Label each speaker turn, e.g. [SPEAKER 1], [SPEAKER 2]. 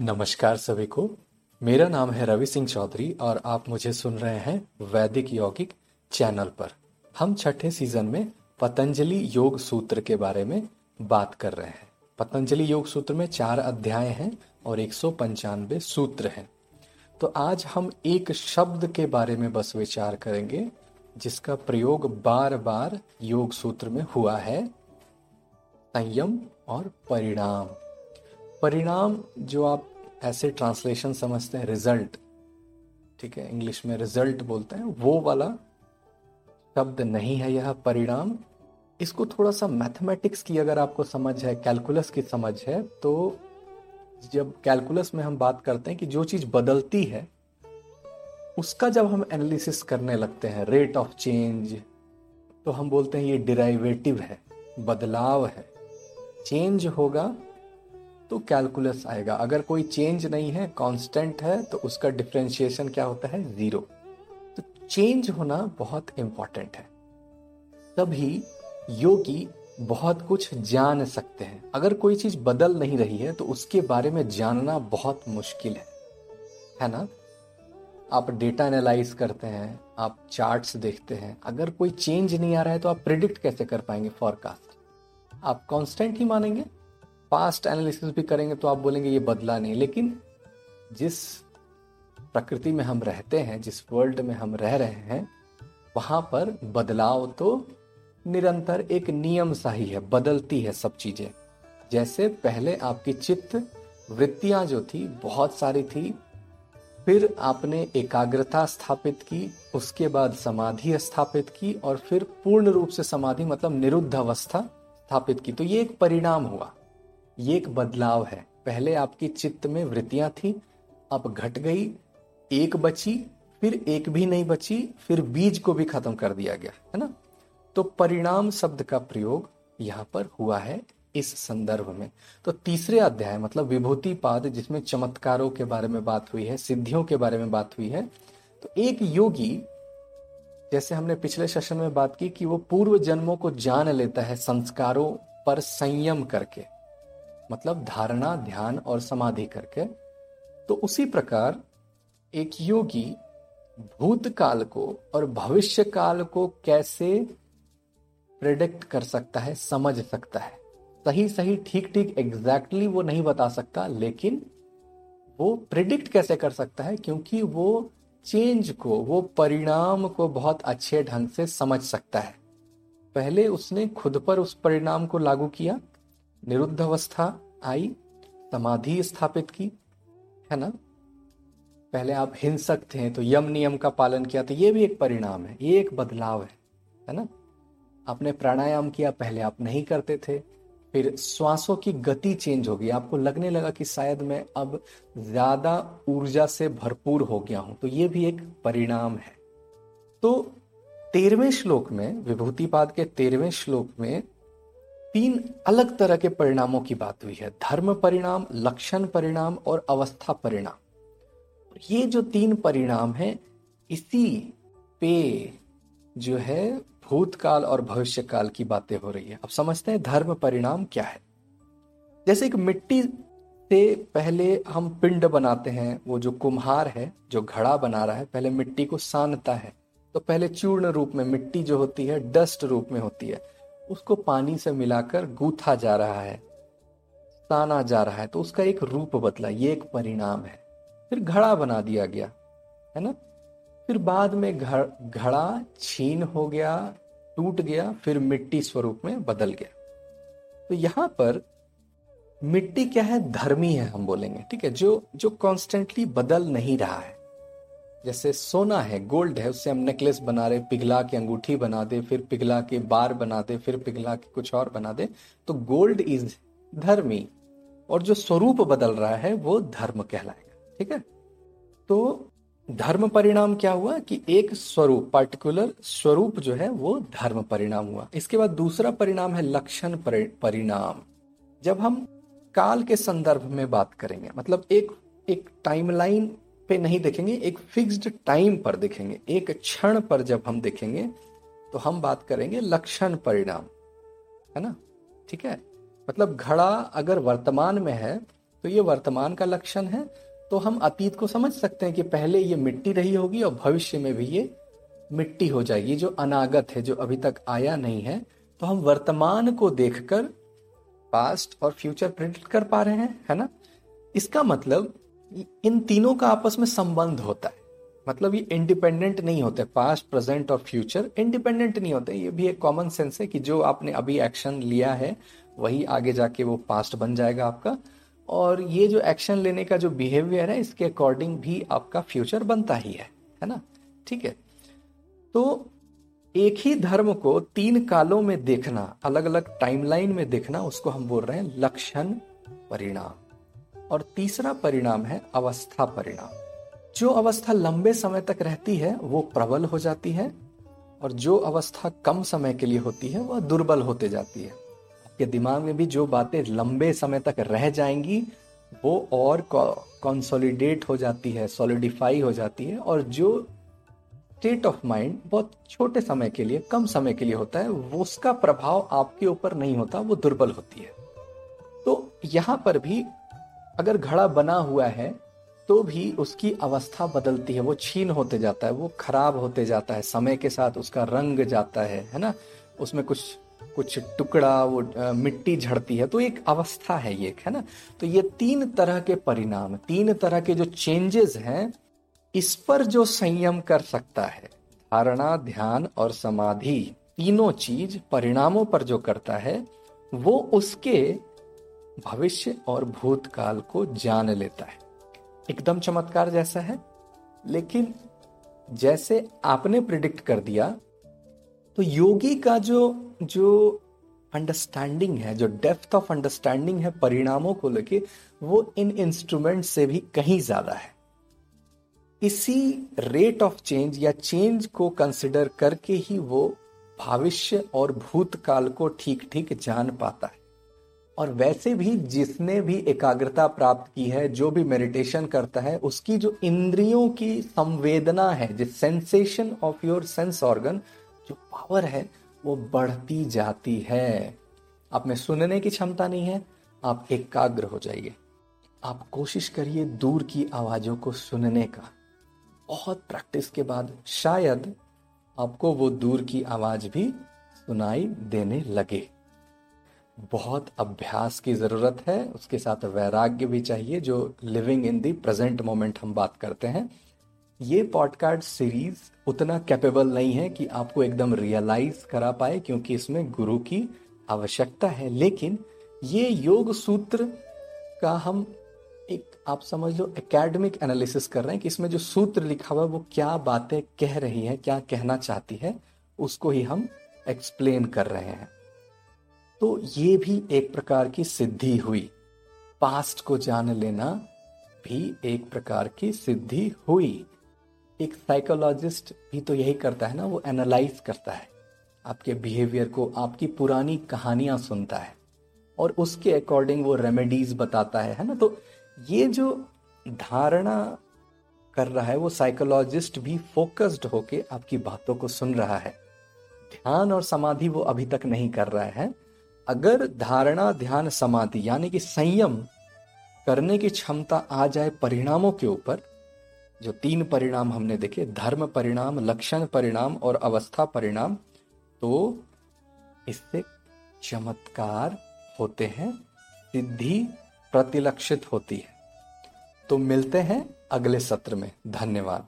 [SPEAKER 1] नमस्कार सभी को। मेरा नाम है रवि सिंह चौधरी और आप मुझे सुन रहे हैं वैदिक यौगिक चैनल पर। हम छठे सीज़न में पतंजलि योग सूत्र के बारे में बात कर रहे हैं। पतंजलि योग सूत्र में चार अध्याय हैं और एक सौ पंचानवे सूत्र हैं। तो आज हम एक शब्द के बारे में बस विचार करेंगे, जिसका प्रयोग बार बार योग सूत्र में हुआ है, संयम और परिणाम। परिणाम जो आप ऐसे ट्रांसलेशन समझते हैं रिज़ल्ट ठीक है इंग्लिश में रिज़ल्ट बोलते हैं, वो वाला शब्द नहीं है यह परिणाम। इसको थोड़ा सा मैथमेटिक्स की अगर आपको समझ है कैलकुलस की समझ है तो जब कैलकुलस में हम बात करते हैं कि जो चीज़ बदलती है, उसका जब हम एनालिसिस करने लगते हैं रेट ऑफ़ चेंज तो हम बोलते हैं ये डिराइवेटिव है, बदलाव है। चेंज होगा तो कैलकुलस आएगा। अगर कोई चेंज नहीं है कांस्टेंट है तो उसका डिफ्रेंशिएशन क्या होता है? ज़ीरो तो चेंज होना बहुत इंपॉर्टेंट है। तभी योगी बहुत कुछ जान सकते हैं। अगर कोई चीज़ बदल नहीं रही है तो उसके बारे में जानना बहुत मुश्किल है। है ना? आप डेटा एनालाइज करते हैं, आप चार्ट्स देखते हैं। अगर कोई चेंज नहीं आ रहा है तो आप प्रिडिक्ट कैसे कर पाएँगे? फॉरकास्ट आप कांस्टेंट ही मानेंगे? पास्ट एनालिसिस भी करेंगे तो आप बोलेंगे ये बदला नहीं, लेकिन जिस प्रकृति में हम रहते हैं, जिस वर्ल्ड में हम रह रहे हैं, वहाँ पर बदलाव तो निरंतर एक नियम सा ही है, बदलती है सब चीज़ें। जैसे पहले आपकी चित्त वृत्तियाँ जो थी, बहुत सारी थी, फिर आपने एकाग्रता स्थापित की, उसके बाद समाधि स्थापित की, और फिर पूर्ण रूप से समाधि मतलब निरुद्ध अवस्था स्थापित की। तो ये एक परिणाम हुआ। ये एक बदलाव है। पहले आपकी चित्त में वृत्तियाँ थी, अब घट गई, एक बची, फिर एक भी नहीं बची, फिर बीज को भी खत्म कर दिया गया, है ना? तो परिणाम शब्द का प्रयोग यहाँ पर हुआ है इस संदर्भ में। तो तीसरे अध्याय मतलब विभूति पाद, जिसमें चमत्कारों के बारे में बात हुई है, सिद्धियों के बारे में बात हुई है तो एक योगी, जैसे हमने पिछले सेशन में बात की कि वो पूर्व जन्मों को जान लेता है संस्कारों पर संयम करके। मतलब धारणा, ध्यान और समाधि करके तो उसी प्रकार एक योगी भूतकाल को और भविष्य काल को कैसे प्रिडिक्ट कर सकता है, समझ सकता है। सही सही, ठीक ठीक एग्जैक्टली वो नहीं बता सकता, लेकिन वो प्रिडिक्ट कैसे कर सकता है, क्योंकि वो चेंज को, वो परिणाम को बहुत अच्छे ढंग से समझ सकता है। पहले उसने खुद पर उस परिणाम को लागू किया निरुद्ध अवस्था आई, समाधि स्थापित की, है ना? पहले आप हिंसक थे तो यम नियम का पालन किया तो ये भी एक परिणाम है, ये एक बदलाव है है ना? आपने प्राणायाम किया, पहले आप नहीं करते थे, फिर श्वासों की गति चेंज हो गई, आपको लगने लगा कि शायद मैं अब ज़्यादा ऊर्जा से भरपूर हो गया हूँ तो ये भी एक परिणाम है। तो तेरहवें श्लोक में, विभूतिपाद के तेरहवें श्लोक में तीन अलग तरह के परिणामों की बात हुई है। धर्म परिणाम, लक्षण परिणाम और अवस्था परिणाम। ये जो तीन परिणाम है, इसी पे जो है भूतकाल और भविष्य काल की बातें हो रही है। अब समझते हैं धर्म परिणाम क्या है। जैसे एक मिट्टी से पहले हम पिंड बनाते हैं, वो जो कुम्हार है, जो घड़ा बना रहा है, पहले मिट्टी को सानता है। तो पहले चूर्ण रूप में मिट्टी जो होती है, डस्ट रूप में होती है। उसको पानी से मिलाकर गूथा जा रहा है ताना जा रहा है तो उसका एक रूप बदला, ये एक परिणाम है। फिर घड़ा बना दिया गया, है ना? फिर बाद में घड़ घड़ा छीन हो गया, टूट गया, फिर मिट्टी स्वरूप में बदल गया। तो यहाँ पर मिट्टी क्या है? धर्मी है, हम बोलेंगे, ठीक है? जो जो कॉन्स्टेंटली बदल नहीं रहा है। जैसे सोना है, गोल्ड है, उससे हम नेकलेस बना रहे, पिघला के अंगूठी बना दे, फिर पिघला के बार बना दे, फिर पिघला के कुछ और बना दे तो गोल्ड इज़ धर्मी। और जो स्वरूप बदल रहा है, वो धर्म कहलाएगा। ठीक है? तो धर्म परिणाम क्या हुआ कि एक स्वरूप पर्टिकुलर स्वरूप जो है, वो धर्म परिणाम हुआ। इसके बाद दूसरा परिणाम है लक्षण परिणाम। जब हम काल के संदर्भ में बात करेंगे मतलब एक एक टाइमलाइन पे नहीं देखेंगे, एक फिक्स्ड टाइम पर देखेंगे। एक क्षण पर जब हम देखेंगे तो हम बात करेंगे लक्षण परिणाम। है ना? ठीक है? मतलब घड़ा अगर वर्तमान में है तो ये वर्तमान का लक्षण है तो हम अतीत को समझ सकते हैं कि पहले ये मिट्टी रही होगी और भविष्य में भी ये मिट्टी हो जाएगी। जो अनागत है, जो अभी तक आया नहीं है तो हम वर्तमान को देखकर पास्ट और फ्यूचर प्रिडिक्ट कर पा रहे हैं, है ना? इसका मतलब इन तीनों का आपस में संबंध होता है। मतलब ये इंडिपेंडेंट नहीं होते पास्ट प्रेजेंट और फ्यूचर इंडिपेंडेंट नहीं होते। ये भी एक कॉमन सेंस है कि जो आपने अभी एक्शन लिया है, वही आगे जाके वो पास्ट बन जाएगा आपका। और ये जो एक्शन लेने का जो बिहेवियर है, इसके अकॉर्डिंग भी आपका फ्यूचर बनता ही है है ना? ठीक है? तो एक ही धर्म को तीन कालों में देखना अलग अलग टाइमलाइन में देखना, उसको हम बोल रहे हैं लक्षण परिणाम। और तीसरा परिणाम है अवस्था परिणाम। जो अवस्था लंबे समय तक रहती है, वो प्रबल हो जाती है और जो अवस्था कम समय के लिए होती है, वह दुर्बल होते जाती है। आपके दिमाग में भी जो बातें लंबे समय तक रह जाएँगी, वो और कंसोलिडेट हो जाती है सॉलिडिफाई हो जाती है और जो स्टेट ऑफ़ माइंड बहुत छोटे समय के लिए, कम समय के लिए होता है, वो उसका प्रभाव आपके ऊपर नहीं होता, वो दुर्बल होती है। तो यहाँ पर भी अगर घड़ा बना हुआ है तो भी उसकी अवस्था बदलती है। वो छीन होते जाता है, वो खराब होते जाता है। समय के साथ उसका रंग जाता है है ना? उसमें कुछ कुछ टुकड़ा, वो मिट्टी झड़ती है। तो एक अवस्था है ये, है ना? तो ये तीन तरह के परिणाम, तीन तरह के जो चेंजेस हैं, इस पर जो संयम कर सकता है, धारणा, ध्यान और समाधि, तीनों चीज़ परिणामों पर जो करता है, वो उसके भविष्य और भूतकाल को जान लेता है। एकदम चमत्कार जैसा है, लेकिन जैसे आपने प्रिडिक्ट कर दिया तो योगी का जो जो अंडरस्टैंडिंग है, जो डेप्थ ऑफ़ अंडरस्टैंडिंग है परिणामों को लेके, वो इन इंस्ट्रूमेंट से भी कहीं ज़्यादा है। इसी रेट ऑफ़ चेंज या चेंज को कंसिडर करके ही वो भविष्य और भूतकाल को ठीक ठीक जान पाता है। और वैसे भी जिसने भी एकाग्रता प्राप्त की है, जो भी मेडिटेशन करता है, उसकी जो इंद्रियों की संवेदना है जो sensation of your sense organ जो पावर है, वो बढ़ती जाती है। आप में सुनने की क्षमता नहीं है, आप एकाग्र हो जाइए। आप कोशिश करिए दूर की आवाजों को सुनने का। बहुत प्रैक्टिस के बाद शायद आपको वो दूर की आवाज़ भी सुनाई देने लगे। बहुत अभ्यास की ज़रूरत है, उसके साथ वैराग्य भी चाहिए, जो living in the present moment हम बात करते हैं। ये पॉडकास्ट सीरीज़ उतना कैपेबल नहीं है कि आपको एकदम रियलाइज़ करा पाए, क्योंकि इसमें गुरु की आवश्यकता है। लेकिन ये योग सूत्र का हम एक, आप समझ लो एकेडमिक एनालिसिस कर रहे हैं कि इसमें जो सूत्र लिखा हुआ है, वो क्या बातें कह रही है, क्या कहना चाहती है, उसको ही हम एक्सप्लेन कर रहे हैं। तो ये भी एक प्रकार की सिद्धि हुई। पास्ट को जान लेना भी एक प्रकार की सिद्धि हुई। एक साइकोलॉजिस्ट भी तो यही करता है ना, वो एनालाइज करता है। आपके बिहेवियर को, आपकी पुरानी कहानियाँ सुनता है और उसके अकॉर्डिंग वो रेमेडीज बताता है है ना? तो ये जो धारणा कर रहा है, वो साइकोलॉजिस्ट भी फोकस्ड होके आपकी बातों को सुन रहा है। ध्यान और समाधि वो अभी तक नहीं कर रहा है। अगर धारणा ध्यान समाधि, यानी कि संयम करने की क्षमता आ जाए परिणामों के ऊपर, जो तीन परिणाम हमने देखे, धर्म परिणाम, लक्षण परिणाम और अवस्था परिणाम तो इससे चमत्कार होते हैं, सिद्धि प्रतिलक्षित होती है। तो मिलते हैं अगले सत्र में। धन्यवाद।